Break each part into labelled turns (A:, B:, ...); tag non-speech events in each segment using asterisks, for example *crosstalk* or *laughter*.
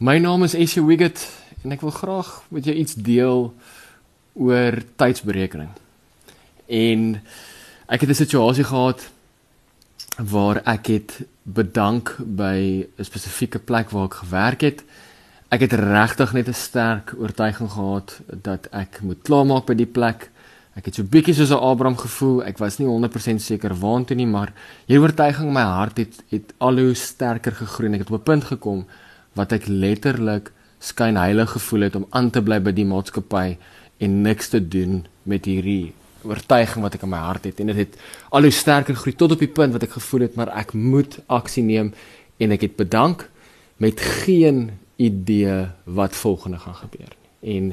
A: My naam is Essie Wiggett en ek wil graag met jou iets deel oor tydsberekening. En ek het 'n situasie gehad waar ek het bedank by 'n spesifieke plek waar ek gewerk het. Ek het regtig net 'n sterk oortuiging gehad dat ek moet klaarmaak by die plek. Ek het so bietjie soos 'n Abraham gevoel. Ek was nie 100% seker waartoe nie, maar hierdie oortuiging in my hart het het al hoe sterker gegroei. Ek het op 'n punt gekom wat ek letterlik skyn heilig gevoel het om aan te bly by die maatskappy en niks te doen met hierdie oortuiging wat ek in my hart het. En dit het al hoe sterker gegroei tot op die punt wat ek gevoel het maar ek moet aksie neem en ek het bedank met geen idee wat volgende gaan gebeur nie. En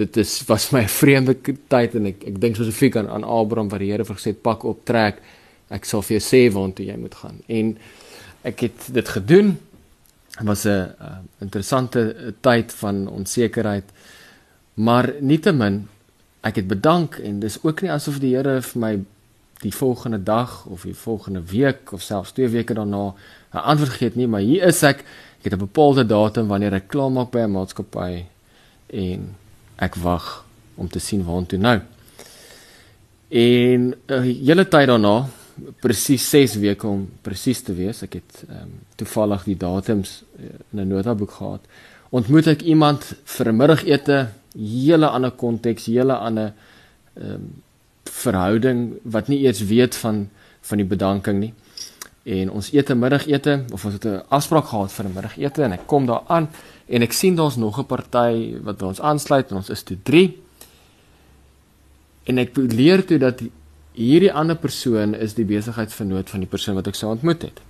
A: dit is was my *laughs* vreemde tyd en ek ek dink spesifiek aan aan Abraham wat die Here vir gesê het pak op trek. Ek sal vir jou sê waartoe jy moet gaan. En ek het dit gedoen was 'n uh, interessante tyd van onsekerheid. Maar nietemin ek het bedank en dis ook nie asof die Here vir my die volgende dag of die volgende week of selfs twee weke daarna 'n antwoord gegee het nie, maar hier is ek. Ek het 'n bepaalde datum wanneer ek klaar maak by 'n maatskappy en ek wag om te sien waartoe nou. En 'n uh, hele tyd daarna presies 6 weke om presies te wees. Ek het ehm um, toevallig die datums eh, in 'n notaboek gehad. Ontmoet ek iemand vir 'n middagete, hele ander konteks, hele ander ehm um, verhouding wat nie eers weet van van die bedanking nie. En ons eet 'n middagete of ons het 'n afspraak gehad vir 'n middagete en ek kom daar aan en ek sien daar's nog 'n party wat by ons aansluit en ons is toe 3. En ek leer toe dat hierdie ander persoon is die besigheidsvernoot van die persoon wat ek sou ontmoet het.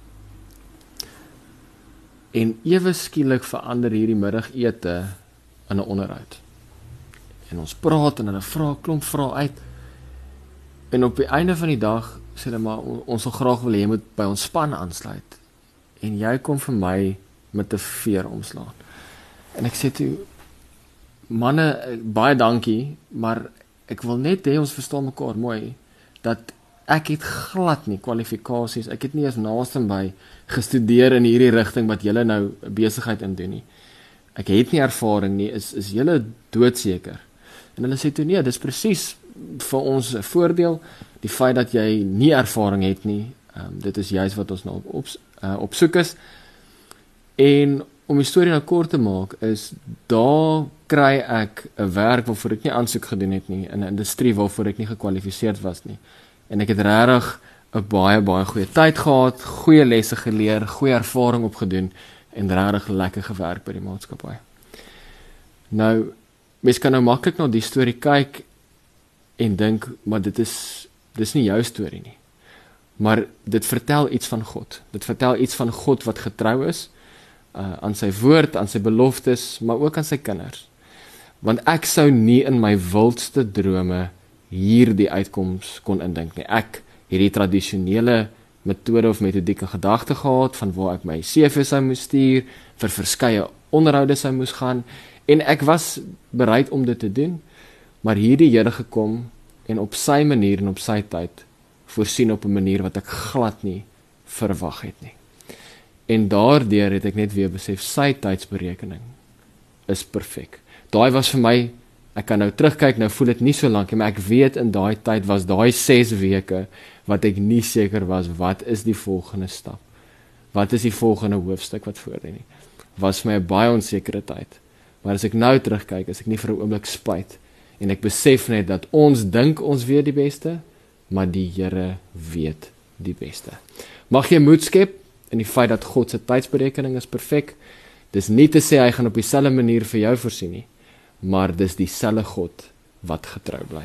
A: En ewe skielik verander hierdie middagete in 'n onderhoud. En ons praat en hulle vra klomp vrae uit. En op die einde van die dag sê hulle maar ons wil graag wil hê jy moet by ons span aansluit. En jy kom vir my met 'n veer omslaan. En ek sê toe manne baie dankie, maar ek wil net hê ons verstaan mekaar mooi dat ek het glad nie kwalifikasies. Ek het nie eens naaste by gestudeer in hierdie rigting wat julle nou besigheid in doen nie. Ek het nie ervaring nie. Is is julle doodseker? En hulle sê toe nee, dis presies vir ons 'n voordeel die feit dat jy nie ervaring het nie. Ehm um, dit is juist wat ons nou op op, uh, op soek is. En om die storie nou kort te maak is daar kry ek 'n werk waarvoor ek nie aansoek gedoen het nie in 'n industrie waarvoor ek nie gekwalifiseerd was nie. En ek het regtig 'n baie baie goeie tyd gehad, goeie lesse geleer, goeie ervaring opgedoen en regtig lekker gewerk by die maatskappy. Nou mens kan nou maklik na die storie kyk en dink maar dit is dis nie jou storie nie. Maar dit vertel iets van God. Dit vertel iets van God wat getrou is uh, aan sy woord, aan sy beloftes, maar ook aan sy kinders want ek sou nie in my wildste drome hierdie uitkoms kon indink nie. Ek hierdie tradisionele metode of metodiek in gedagte gehad van waar ek my CV sou moet stuur, vir verskeie onderhoude sou moes gaan en ek was bereid om dit te doen. Maar hierdie Here gekom en op sy manier en op sy tyd voorsien op 'n manier wat ek glad nie verwag het nie. En daardeur het ek net weer besef sy tydsberekening is perfek. Daai was vir my ek kan nou terugkyk nou voel dit nie so lank nie maar ek weet in daai tyd was daai 6 weke wat ek nie seker was wat is die volgende stap? Wat is die volgende hoofstuk wat voor lê nie? Was my 'n baie onsekere tyd. Maar as ek nou terugkyk is ek nie vir 'n oomblik spyt. En ek besef net dat ons dink ons weet die beste maar die Here weet die beste. Mag jy moed skep in die feit dat God se tydsberekening is perfek dis nie te sê hy gaan op dieselfde manier vir jou voorsien nie maar dis dieselfde God wat getrou bly.